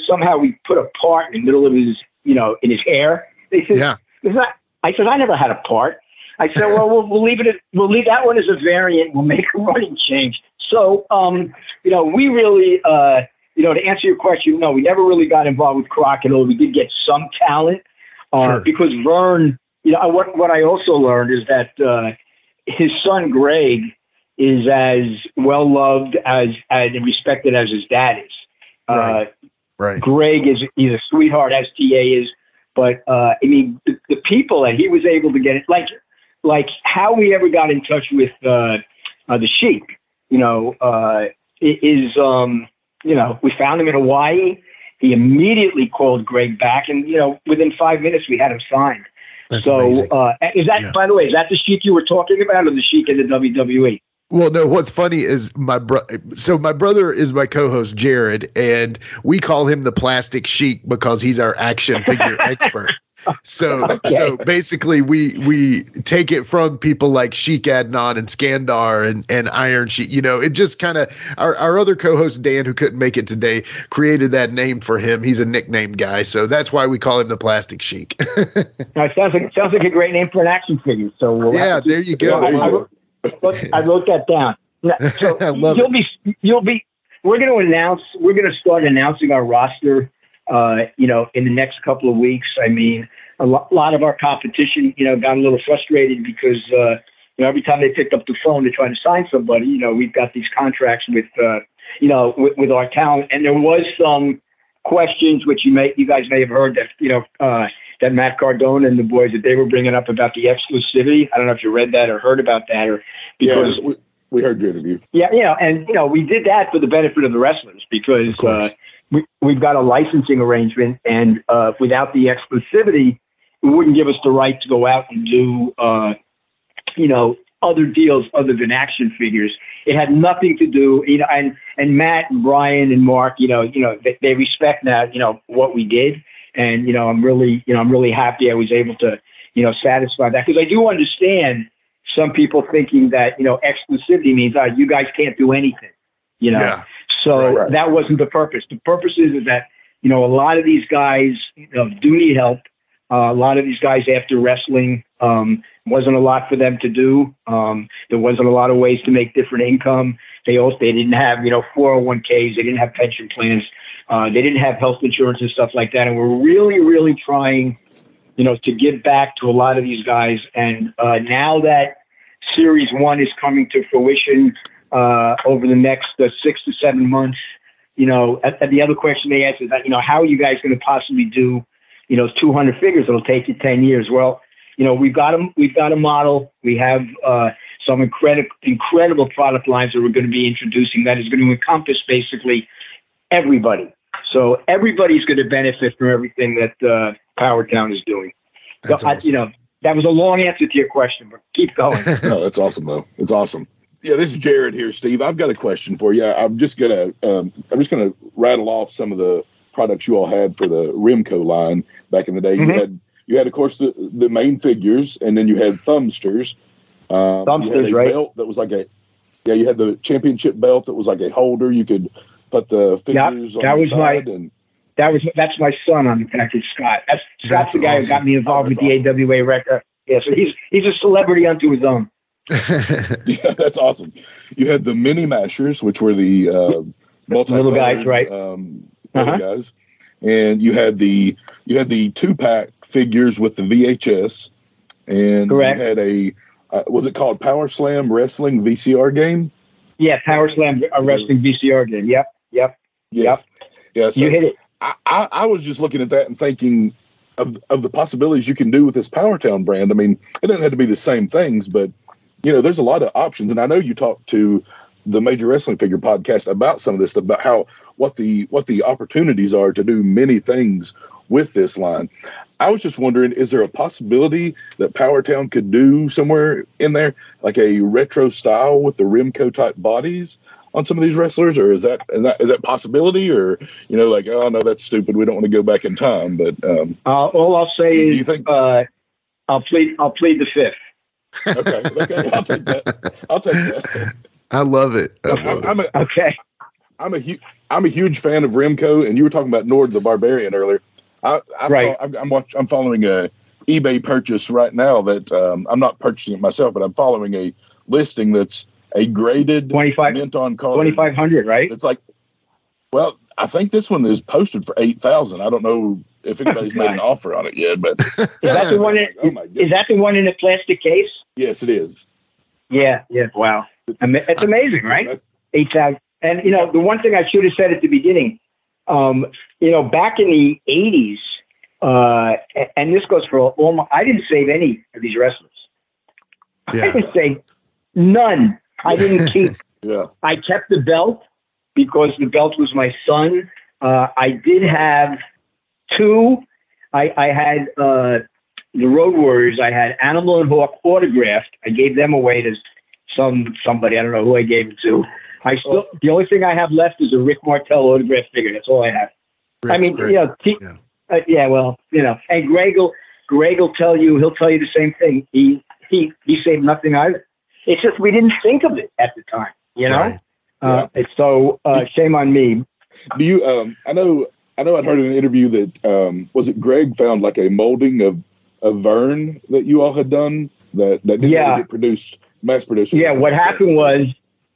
somehow we put a part in the middle of his, you know, in his hair. They said, Yeah. not, I said, I never had a part. I said, well, we'll, we'll leave it. At, we'll leave that one as a variant. We'll make a running change. So, um, you know, we really, uh, you know, to answer your question, no, we never really got involved with Crockett. Although we did get some talent uh, Sure. because Verne. You know, what what I also learned is that uh, his son Greg is as well loved as as and respected as his dad is. Uh, Right. Right. Greg is he's a sweetheart as TA is, but uh, I mean the, the people that he was able to get it like like how we ever got in touch with uh, uh, the Sheik, you know, uh, is um, you know we found him in Hawaii. He immediately called Greg back, and you know within five minutes we had him signed. That's so amazing. uh, is that Yeah. by the way is that the Sheik you were talking about, or the Sheik in the? WWE? Well, no. What's funny is my bro. So my brother is my co-host Jared, and we call him the Plastic Sheik because he's our action figure expert. So, Okay. so basically, we we take it from people like Sheik Adnan and Skandor and and Iron Sheik. You know, it just kind of our our other co-host Dan, who couldn't make it today, created that name for him. He's a nickname guy, so that's why we call him the Plastic Sheik. Now, it sounds like sounds like a great name for an action figure. So we'll yeah, there you go. I, I wrote, I wrote that down. So I love you'll be you'll be we're going to announce we're going to start announcing our roster. Uh, you know, in the next couple of weeks. I mean, a lo- lot of our competition, you know, got a little frustrated because uh, you know every time they picked up the phone to try to sign somebody, you know, we've got these contracts with uh, you know with, with our talent, and there was some questions which you may you guys may have heard that you know. Uh, that Matt Cardona and the boys that they were bringing up about the exclusivity. I don't know if you read that or heard about that, or because yeah, we, we heard your interview. yeah, you know, and you know, we did that for the benefit of the wrestlers because uh, we we've got a licensing arrangement, and uh, without the exclusivity, it wouldn't give us the right to go out and do, uh, you know, other deals other than action figures. It had nothing to do, you know, and, and Matt and Brian and Mark, you know, you know, they, they respect now, you know, what we did. And, you know, I'm really, you know, I'm really happy I was able to, you know, satisfy that because I do understand some people thinking that, you know, exclusivity means, oh, you guys can't do anything, you know? Yeah. So Right, that wasn't the purpose. The purpose is, is that, you know, a lot of these guys, you know, do need help. Uh, a lot of these guys after wrestling, um, wasn't a lot for them to do. Um, there wasn't a lot of ways to make different income. They also, they didn't have, you know, 401ks. They didn't have pension plans. Uh, they didn't have health insurance and stuff like that. And we're really, really trying, you know, to give back to a lot of these guys. And, uh, now that series one is coming to fruition, uh, over the next uh, six to seven months, you know, and, and the other question they ask is that, you know, how are you guys going to possibly do, you know, 200 figures? It'll take you 10 years. Well, you know, we've got a, we've got a model. We have, uh, some incredible, incredible product lines that we're going to be introducing that is going to encompass basically everybody. So everybody's going to benefit from everything that, uh, Power Town is doing. That's so, I, you know, that was a long answer to your question, but keep going. no, that's awesome though. It's awesome. Yeah, this is Jared here, Steve. I've got a question for you. I'm just gonna um, I'm just gonna rattle off some of the products you all had for the Remco line back in the day. Mhm. You had you had of course the the main figures, and then you had thumbsters. Um, Thumbsters, right. belt that was like a yeah. You had the championship belt that was like a holder. You could put the figures that on the was my- and That was that's my son on the package, Scott. That's Scott's That's the guy who got me involved Oh, with the AWA record. Yeah, so he's he's a celebrity unto his own. Yeah, that's awesome. You had the mini mashers, which were the uh, multi Little guys, right. Um, Uh-huh. guys, and you had the you had the two pack figures with the VHS, and Correct. you had a uh, was it called Power Slam Wrestling VCR game? Yeah, Power Slam a wrestling VCR game. Yep, yep. Yep. Yes. Yeah. So you hit it. I, I, I was just looking at that and thinking of of the possibilities you can do with this Powertown brand. I mean, it doesn't have to be the same things, but you know, there's a lot of options. And I know you talked to the Major Wrestling Figure podcast about some of this, about how what the what the opportunities are to do many things with this line. I was just wondering, is there a possibility that Powertown could do somewhere in there like a retro style with the Remco type bodies on some of these wrestlers, or is that is that is that possibility, or you know, like oh no, that's stupid. We don't want to go back in time, but um, Uh, all I'll say is, you think- uh, I'll plead. I'll plead the fifth. Okay, okay, I'll take that. I'll take that. I love it. I love I'm, it. I'm a Okay. I'm a hu- I'm a huge fan of Remco, and you were talking about Nord the Barbarian earlier. I, I Right. Fo- I'm I'm, watch, I'm following a eBay purchase right now that um, I'm not purchasing it myself, but I'm following a listing that's a graded 25 mint on card. 2500, right? It's like, well, I think this one is posted for eight thousand. I don't know if anybody's made an offer on it yet, but Is that the one? In, oh my is that the one in the plastic case? yes, it is. Yeah. Yeah. Wow. Ama- It's amazing, right? Eight thousand. And you know, the one thing I should have said at the beginning, um, you know, back in the '80s, uh, and this goes for all my. I didn't save any of these wrestlers. I Yeah. didn't save none. I didn't keep Yeah, I kept the belt because the belt was my son. Uh, I did have two. I, I had uh, the Road Warriors. I had Animal and Hawk autographed. I gave them away to some somebody. I don't know who I gave it to. I still the only thing I have left is a Rick Martel autograph figure. That's all I have. I mean, great. you know, t- Yeah. uh, yeah. Well, you know, and Greg will Greg will tell you. He'll tell you the same thing. He he he saved nothing either. It's just we didn't think of it at the time. You know. Right. Uh, it's so uh, shame on me. Do you? Um, I know. I know. I'd heard in an interview that um, was it Greg found like a molding of a Verne that you all had done that that didn't Yeah. really get produced, mass produced. Yeah, what happened was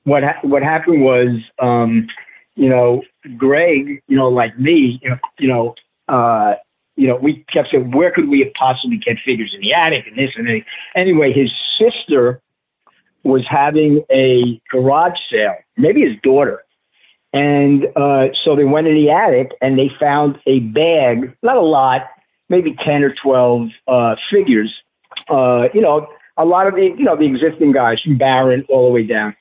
what ha- what happened was um, you know Greg, you know, like me, you know, you know, uh, you know, we kept saying where could we have possibly get figures in the attic and this and that. Anyway, his sister was having a garage sale, maybe his daughter. And uh, so they went in the attic and they found a bag, not a lot, maybe 10 or 12 uh, figures. Uh, you know, a lot of the, you know, the existing guys from Barron all the way down.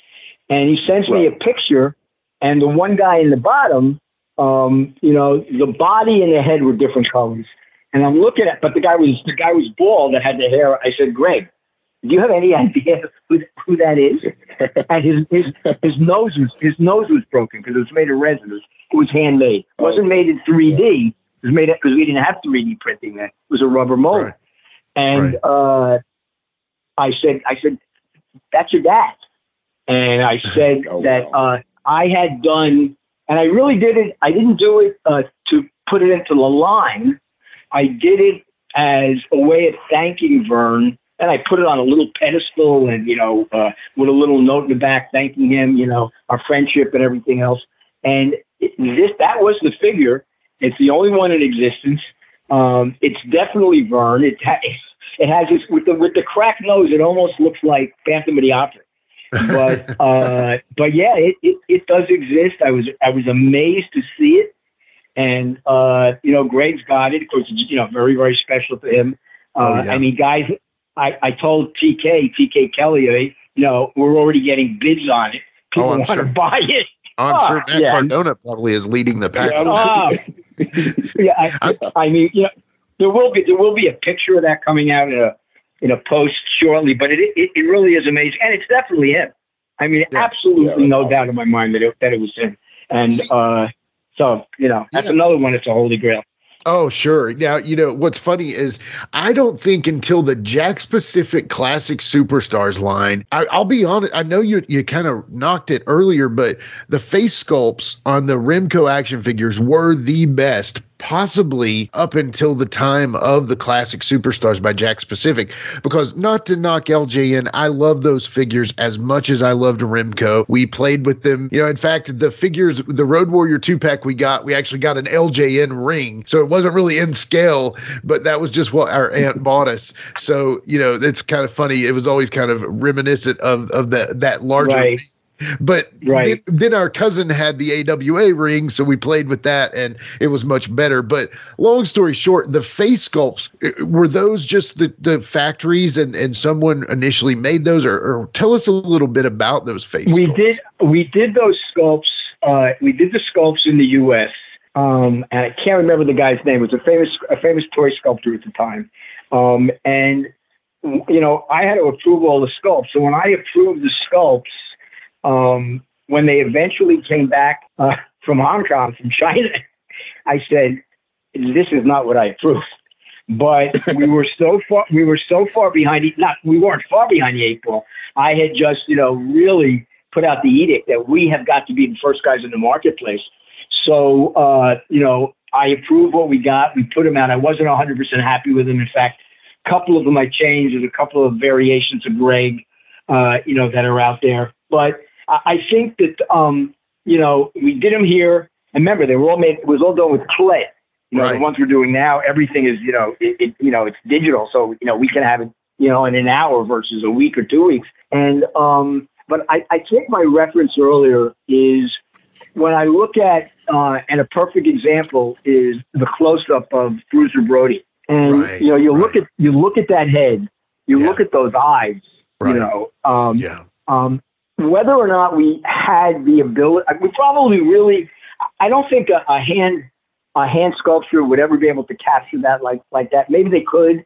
And he sends me a picture, and the one guy in the bottom, um, you know, the body and the head were different colors. And I'm looking at, but the guy was the guy was bald that had the hair. I said, Greg, do you have any idea who, who that is? and his, his his nose was his nose was broken because it was made of resin. It was, it was handmade. It wasn't made in 3D. It was made because we didn't have 3D printing then. It was a rubber mold. Right. And uh, I said, I said, that's your dad. And I said Oh, that uh, I had done, and I really did it. I didn't do it uh, to put it into the line. I did it as a way of thanking Verne, and I put it on a little pedestal, and you know, uh, with a little note in the back thanking him, you know, our friendship and everything else. And it, this that was the figure. It's the only one in existence. Um, it's definitely Verne. It ha- it has this with the with the cracked nose. It almost looks like Phantom of the Opera. But uh, but yeah, it, it it does exist. I was I was amazed to see it, and uh, you know, Greg's got it. Of course, it's you know very very special to him. Uh, Oh, yeah. I mean, guys, I I told TK TK Kelly, you know, we're already getting bids on it. People Oh, I'm want to buy it. I'm Oh, sure Matt yeah. Cardona probably is leading the pack. Yeah, Oh, yeah. I, I mean, you know, there will be there will be a picture of that coming out in a in a post shortly, but it it, it really is amazing, and it's definitely him. I mean, Yeah. absolutely Yeah, no awesome. doubt in my mind that it, that it was him. And uh, so you know, that's Yeah. another one. It's a holy grail. Oh, sure. Now, you know, what's funny is I don't think until the Jakks Pacific Classic Superstars line, I, I'll be honest, I know you you kind of knocked it earlier, but the face sculpts on the Remco action figures were the best, possibly up until the time of the Classic Superstars by Jakks Pacific. Because not to knock LJN, I love those figures as much as I loved Remco. We played with them. You know, in fact, the figures, the Road Warrior two pack we got, we actually got an LJN ring. So it wasn't really in scale, but that was just what our aunt bought us. So, you know, it's kind of funny. It was always kind of reminiscent of, of that, that larger Right. But Right. then, then our cousin had the AWA ring, so we played with that, and it was much better. But long story short, the face sculpts uh, were those just the, the factories, and, and someone initially made those, or, or tell us a little bit about those face. We sculpts. did we did those sculpts. Uh, we did the sculpts in the U.S. Um, and I can't remember the guy's name. It was a famous a famous toy sculptor at the time. Um, and you know, I had to approve all the sculpts. So when I approved the sculpts, um, when they eventually came back uh, from Hong Kong, from China, I said, "This is not what I approved." But we were so far we were so far behind. Not we weren't far behind the eight ball. I had just you know really put out the edict that we have got to be the first guys in the marketplace. So uh, you know, I approved what we got. We put them out. I wasn't 100 percent happy with them. In fact, a couple of them I changed. There's a couple of variations of Greg, uh, you know, that are out there. But I, I think that um, you know we did them here. And remember, they were all made. It was all done with clay. You know, Right. the ones we're doing now, everything is you know, it, it you know, it's digital. So you know, we can have it you know in an hour versus a week or two weeks. And um, but I, I think my reference earlier is when I look at uh, and a perfect example is the close up of Bruiser Brody. And Right, you know, you look at you look at that head, you Yeah. look at those eyes, Right. you know. Um, Yeah. um, whether or not we had the ability, we probably really, I don't think a, a hand, a hand sculpture would ever be able to capture that like like that. Maybe they could,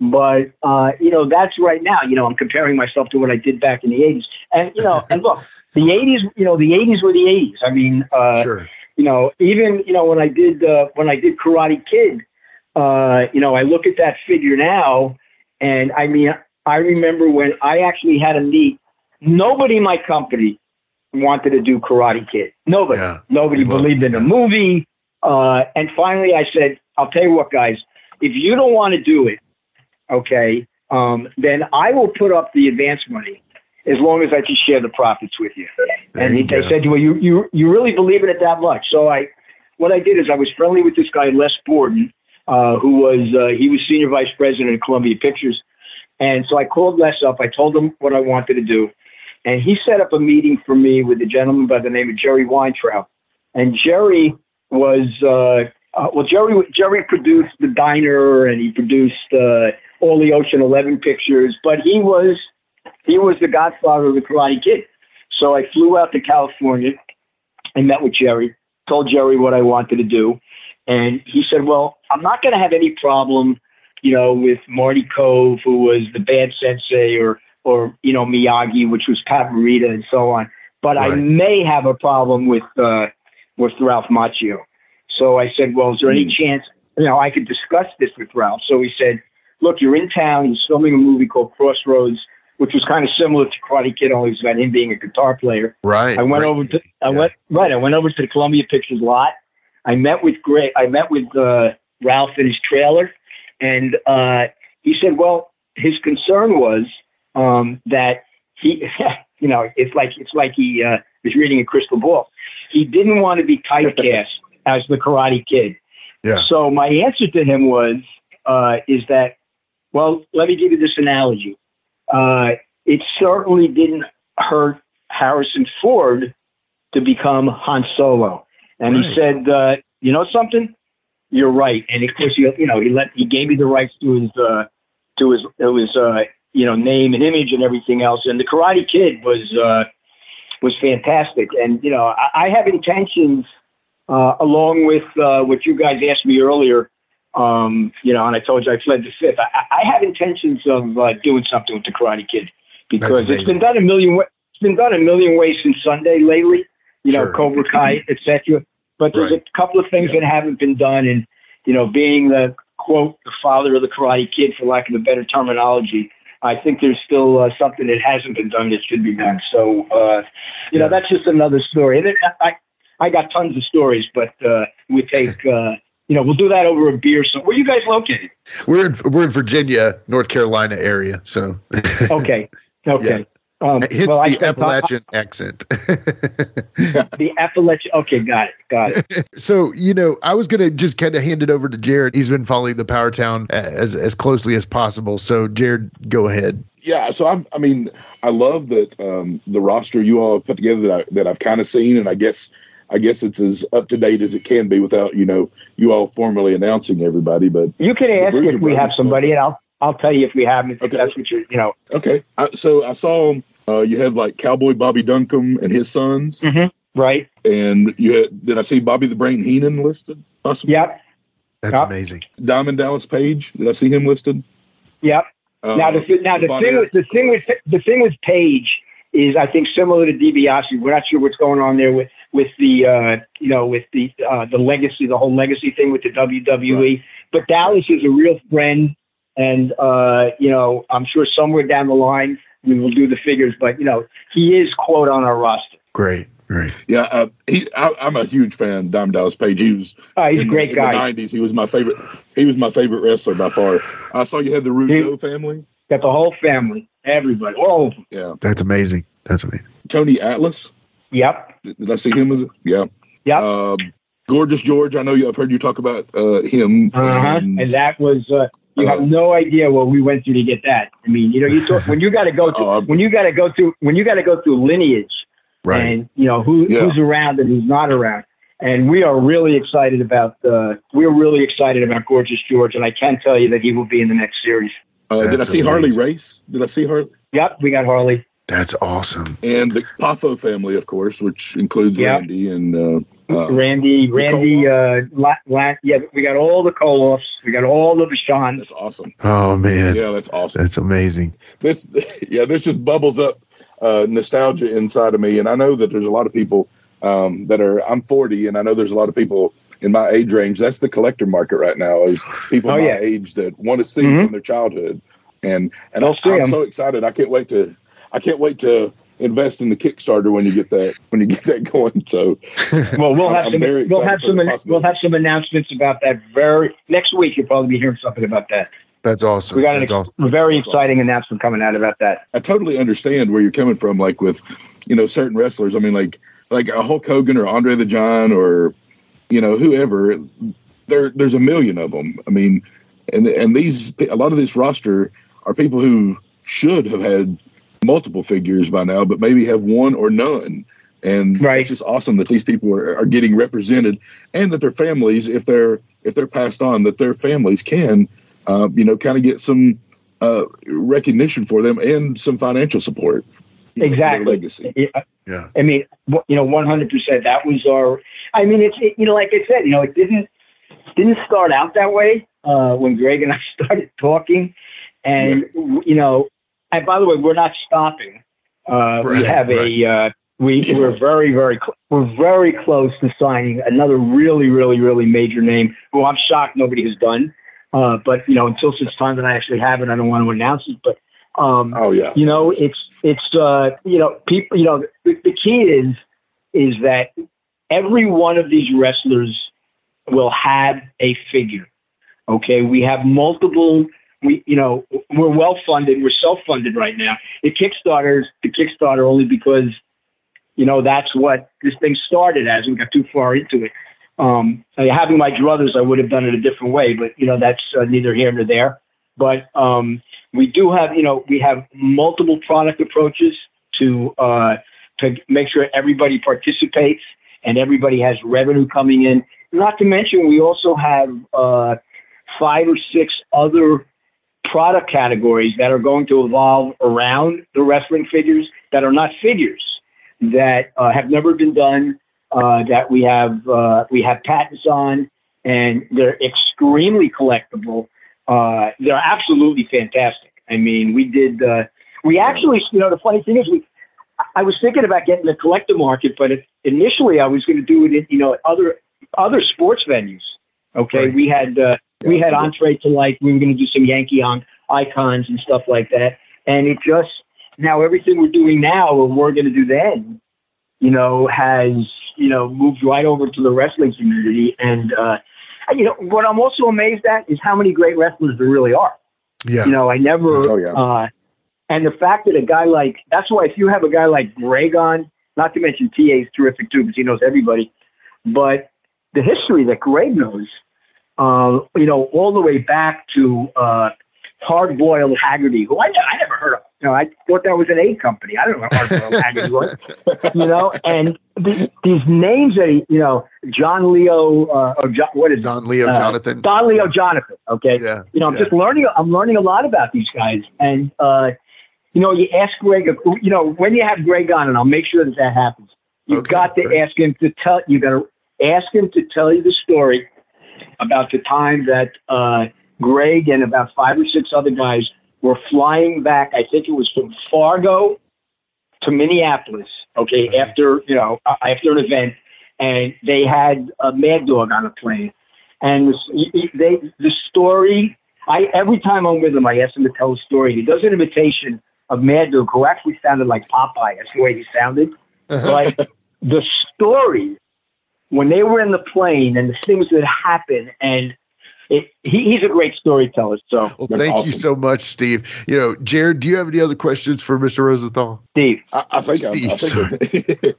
but uh, you know, that's right now. You know, I'm comparing myself to what I did back in the '80s, and you know, and look, the '80s, you know, the '80s were the '80s. I mean, uh, Sure. you know, even you know when I did uh, when I did Karate Kid, uh, you know, I look at that figure now, and I mean, I remember when I actually had to meet. Nobody in my company wanted to do Karate Kid. Nobody. Yeah. Nobody believed in the movie. Uh, and finally, I said, "I'll tell you what, guys. If you don't want to do it, okay, um, then I will put up the advance money." As long as I can share the profits with you, There and you they go. said, "Well, you you you really believe in it that much?" So I, what I did is I was friendly with this guy Les Borden, uh, who was uh, he was senior vice president of Columbia Pictures, and so I called Les up. I told him what I wanted to do, and he set up a meeting for me with a gentleman by the name of Jerry Weintraub, and Jerry was uh, uh, well, Jerry Jerry produced the diner and he produced uh, all the Ocean Eleven pictures, but he was he was the godfather of the Karate Kid. So I flew out to California and met with Jerry, told Jerry what I wanted to do. And he said, Well, I'm not going to have any problem, you know, with Marty Kove, who was the bad sensei, or or you know Miyagi, which was Pat Morita, and so on. But I may have a problem with uh, with Ralph Macchio. So I said, well, is there any chance you know I could discuss this with Ralph? So he said, look, you're in town. He's filming a movie called Crossroads, which was kind of similar to Karate Kid, only it's about him being a guitar player. Right. I went right. over to I went right. I went over to the Columbia Pictures lot. I met with Greg. I met with uh, Ralph in his trailer, and uh, he said, "Well, his concern was um, that he, you know, it's like it's like he uh, was reading a crystal ball. He didn't want to be typecast as the Karate Kid. Yeah. So my answer to him was, uh, is that, well, let me give you this analogy. Uh, it certainly didn't hurt Harrison Ford to become Han Solo. And he said, uh, you know something? You're right. And of course, he, you know, he let, he gave me the rights to his, uh, to his, to his, uh, you know, name and image and everything else. And the Karate Kid was, uh, was fantastic. And, you know, I, I have intentions, uh, along with, uh, what you guys asked me earlier, um, you know, and I told you I fled the fifth. I, I have intentions of uh, doing something with the Karate Kid because it's been done a million. wa- It's been done a million ways since Sunday lately. You know, Sure. Cobra Kai, etc. But there's Right. a couple of things that haven't been done, and you know, being the quote the father of the Karate Kid, for lack of a better terminology, I think there's still uh, something that hasn't been done that should be done. So, uh, you know, that's just another story. And it, I, I got tons of stories, but uh, we take. Uh, you know, we'll do that over a beer. So, where you guys located? We're in we're in Virginia, North Carolina area. So Okay, okay. Um, hence well, the spent- Appalachian accent. The Appalachian. Okay, got it, got it. so you know, I was gonna just kind of hand it over to Jared. He's been following the Power Town as as closely as possible. So Jared, go ahead. yeah so i'm i mean i love that um the roster you all have put together that, I, that i've kind of seen and i guess i guess it's as up to date as it can be without you know you all formally announcing everybody but You can ask if we have somebody, and I'll I'll tell you if we haven't. Okay. that's what you're, you know. okay I, so i saw uh you have like cowboy bobby duncum and his sons Right. and you had did i see bobby the brain heenan listed possibly Yep. That's Yep. amazing. diamond dallas page did i see him listed Yep. uh, now the now the thing with the thing with the thing with Page is I think similar to DiBiase. We're not sure what's going on there with with the uh, you know with the uh, the legacy, the whole legacy thing with the WWE. Right. But Dallas is a real friend, and uh, you know I'm sure somewhere down the line we will do the figures. But you know he is quote on our roster. Great, great. yeah uh, he I, i'm a huge fan of diamond dallas page he was Uh, he's a great the, guy. In the 90s, he was my favorite. He was my favorite wrestler by far. I saw you had the Rougeau family. Got the whole family, everybody, all of them. Yeah, That's amazing. That's amazing. Tony Atlas. Yep. Did, did I see him? As a, yeah. Yep. Um, Gorgeous George. I know you. I've heard you talk about uh, him. Uh-huh. Um, And that was uh, you have uh, no idea what we went through to get that. I mean, you know, you talk, when you got to go to when you got to go through when you got to go through lineage Right. and you know who Yeah. who's around and who's not around. And we are really excited about uh, we're really excited about Gorgeous George, and I can tell you that he will be in the next series. uh, did I That's see Harley. Race? Did I see Harley? Yep, we got Harley. That's awesome. And the Poffo family, of course, which includes Yeah. Randy and uh, Randy, Randy, uh, La, La, yeah, we got all the Koloffs, we got all the Vashons. that's awesome. Oh man, Yeah, that's awesome. that's amazing. this yeah this just bubbles up uh nostalgia inside of me and i know that there's a lot of people um that are i'm 40 and i know there's a lot of people in my age range that's the collector market right now is people Oh, my yeah. age that want to see Mhm. from their childhood and and They'll I, i'm 'em. so excited i can't wait to i can't wait to invest in the kickstarter when you get that when you get that going so Well, we'll I'm- have I'm some. very We'll have some. the We'll have some announcements about that very next week. You'll probably be hearing something about that. That's awesome. We got an That's ex- awesome. very That's exciting announcement coming out about that. I totally understand where you're coming from, like with, you know, certain wrestlers. I mean, like like a Hulk Hogan or Andre the Giant or, you know, whoever. There, there's a million of them. I mean, and and these a lot of this roster are people who should have had multiple figures by now, but maybe have one or none. And Right. it's just awesome that these people are, are getting represented, and that their families, if they're if they're passed on, that their families can, uh, you know, kind of get some uh, recognition for them and some financial support. you know, for their Exactly. legacy. Yeah. Yeah. I mean, you know, one hundred percent. That was our. I mean, it's it, you know, like I said, you know, it didn't. didn't start out that way uh, when Greg and I started talking. And, you know, and by the way, we're not stopping. Uh, we Right, have a, uh, we, we're very, very, cl- we're very close to signing another really, really, really major name who I'm shocked nobody has done. Uh, but, you know, until such time that I actually have it, I don't want to announce it. But, um, Oh yeah. you know, it's it's uh, you know, people. You know, the, the key is is that every one of these wrestlers will have a figure. Okay, we have multiple. We you know we're well funded. We're self funded right now. The Kickstarter's the Kickstarter only because you know that's what this thing started as. We got too far into it. Um, having my druthers, I would have done it a different way, but you know that's uh, neither here nor there. But um, we do have, you know, we have multiple product approaches to uh, to make sure everybody participates and everybody has revenue coming in. Not to mention, we also have uh, five or six other product categories that are going to evolve around the wrestling figures that are not figures that uh, have never been done. Uh, that we have uh, we have patents on, and they're extremely collectible. Uh, they're absolutely fantastic. I mean, we did. Uh, we actually, you know, the funny thing is, we. I was thinking about getting the collector market, but it, initially I was going to do it in, you know, at other other sports venues. Okay, Right. we had we had entree to like we were going to do some Yankee on icons and stuff like that, and it just now everything we're doing now or we're going to do then, you know, has you know moved right over to the wrestling community, and uh, you know what I'm also amazed at is how many great wrestlers there really are. Yeah. You know, I never. Oh, yeah. Uh, and the fact that a guy like that's why if you have a guy like Greg on, not to mention TA is terrific too because he knows everybody, but the history that Greg knows, uh, you know, all the way back to uh, Hard Boiled Haggerty, who I, I never heard of. You know, I thought that was an A company. I don't know what Hard Boiled Haggerty was. You know, and the, these names that he, you know, John Leo, uh, or John, what is it? Don Leo Uh, Jonathan. Don Leo Jonathan. Okay. Yeah. You know, I'm yeah. just learning. I'm learning a lot about these guys, and uh, you know, you ask Greg. You know, when you have Greg on, and I'll make sure that that happens. You've Okay, got to great. ask him to tell. You got to ask him to tell you the story about the time that uh, Greg and about five or six other guys were flying back. I think it was from Fargo to Minneapolis. Okay, after you know, after an event, and they had a Mad Dog on a plane, and this- y- y- they the story. I every time I'm with him, I ask him to tell a story. He does an imitation of Mad Dog, who actually sounded like Popeye. That's the way he sounded. But the story when they were in the plane and the things that happened, and it, he, he's a great storyteller. So, Well, That's thank you so much, Steve. You know, Jared, do you have any other questions for Mr. Rosenthal? Steve, I, I think Steve, I'm, I think,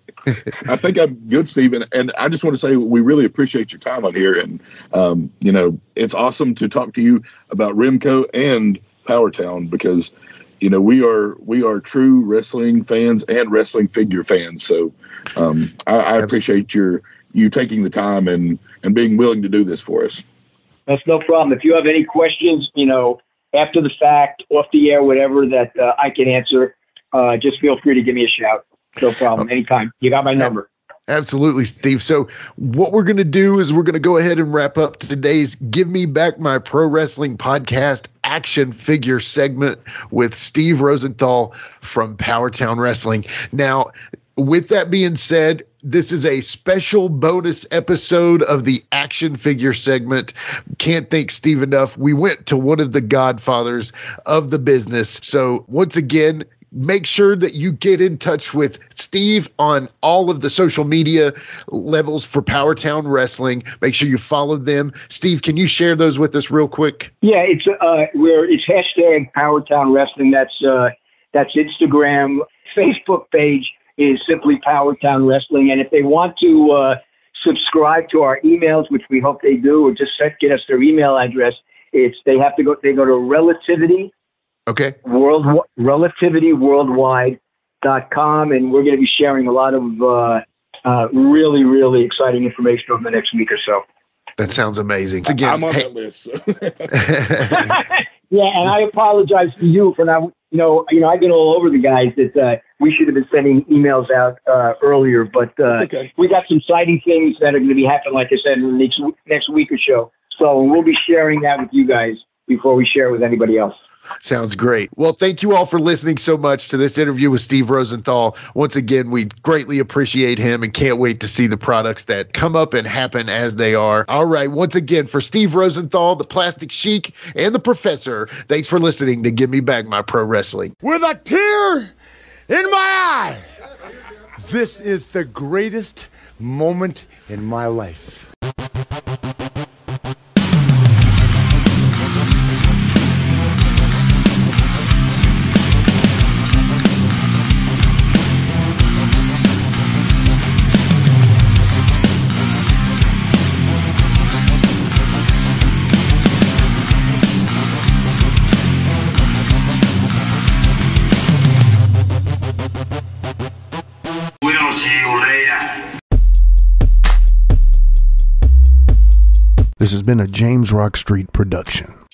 I'm, I think I'm good, Steve, and, and I just want to say we really appreciate your time on here, and um, you know it's awesome to talk to you about Remco and Powertown because you know we are we are true wrestling fans and wrestling figure fans. So um, I, I appreciate your you taking the time and and being willing to do this for us. that's no problem. If you have any questions, you know, after the fact, off the air, whatever that uh, I can answer, uh, just feel free to give me a shout. No problem. Anytime. You got my number. Absolutely, Steve. So, what we're going to do is we're going to go ahead and wrap up today's Give Me Back My Pro Wrestling Podcast action figure segment with Steve Rosenthal from Powertown Wrestling. Now, with that being said, this is a special bonus episode of the action figure segment. Can't thank Steve enough. We went to one of the godfathers of the business. So, once again, make sure that you get in touch with Steve on all of the social media levels for Powertown Wrestling. Make sure you follow them. Steve, can you share those with us real quick? Yeah, it's uh, where it's hashtag Powertown Wrestling. That's uh, that's Instagram. Facebook page is simply Powertown Wrestling, and if they want to uh, subscribe to our emails, which we hope they do, or just set, get us their email address, it's they have to go. They go to Relativity Okay. World relativityworldwide.com, and we're going to be sharing a lot of uh, uh, really, really exciting information over the next week or so. That sounds amazing. Again, I'm on hey- that list. Yeah, and I apologize to you for not. You know, you know, I've been all over the guys that uh, we should have been sending emails out uh, earlier, but uh, okay. we got some exciting things that are going to be happening, like I said, in the next next week or so. So we'll be sharing that with you guys before we share it with anybody else. Sounds great. Well, thank you all for listening so much to this interview with Steve Rosenthal. Once again, we greatly appreciate him and can't wait to see the products that come up and happen as they are. All right. Once again, for Steve Rosenthal, the Plastic Sheik, and the Professor, thanks for listening to Give Me Back My Pro Wrestling. With a tear in my eye, this is the greatest moment in my life. This has been a James Rock Street production.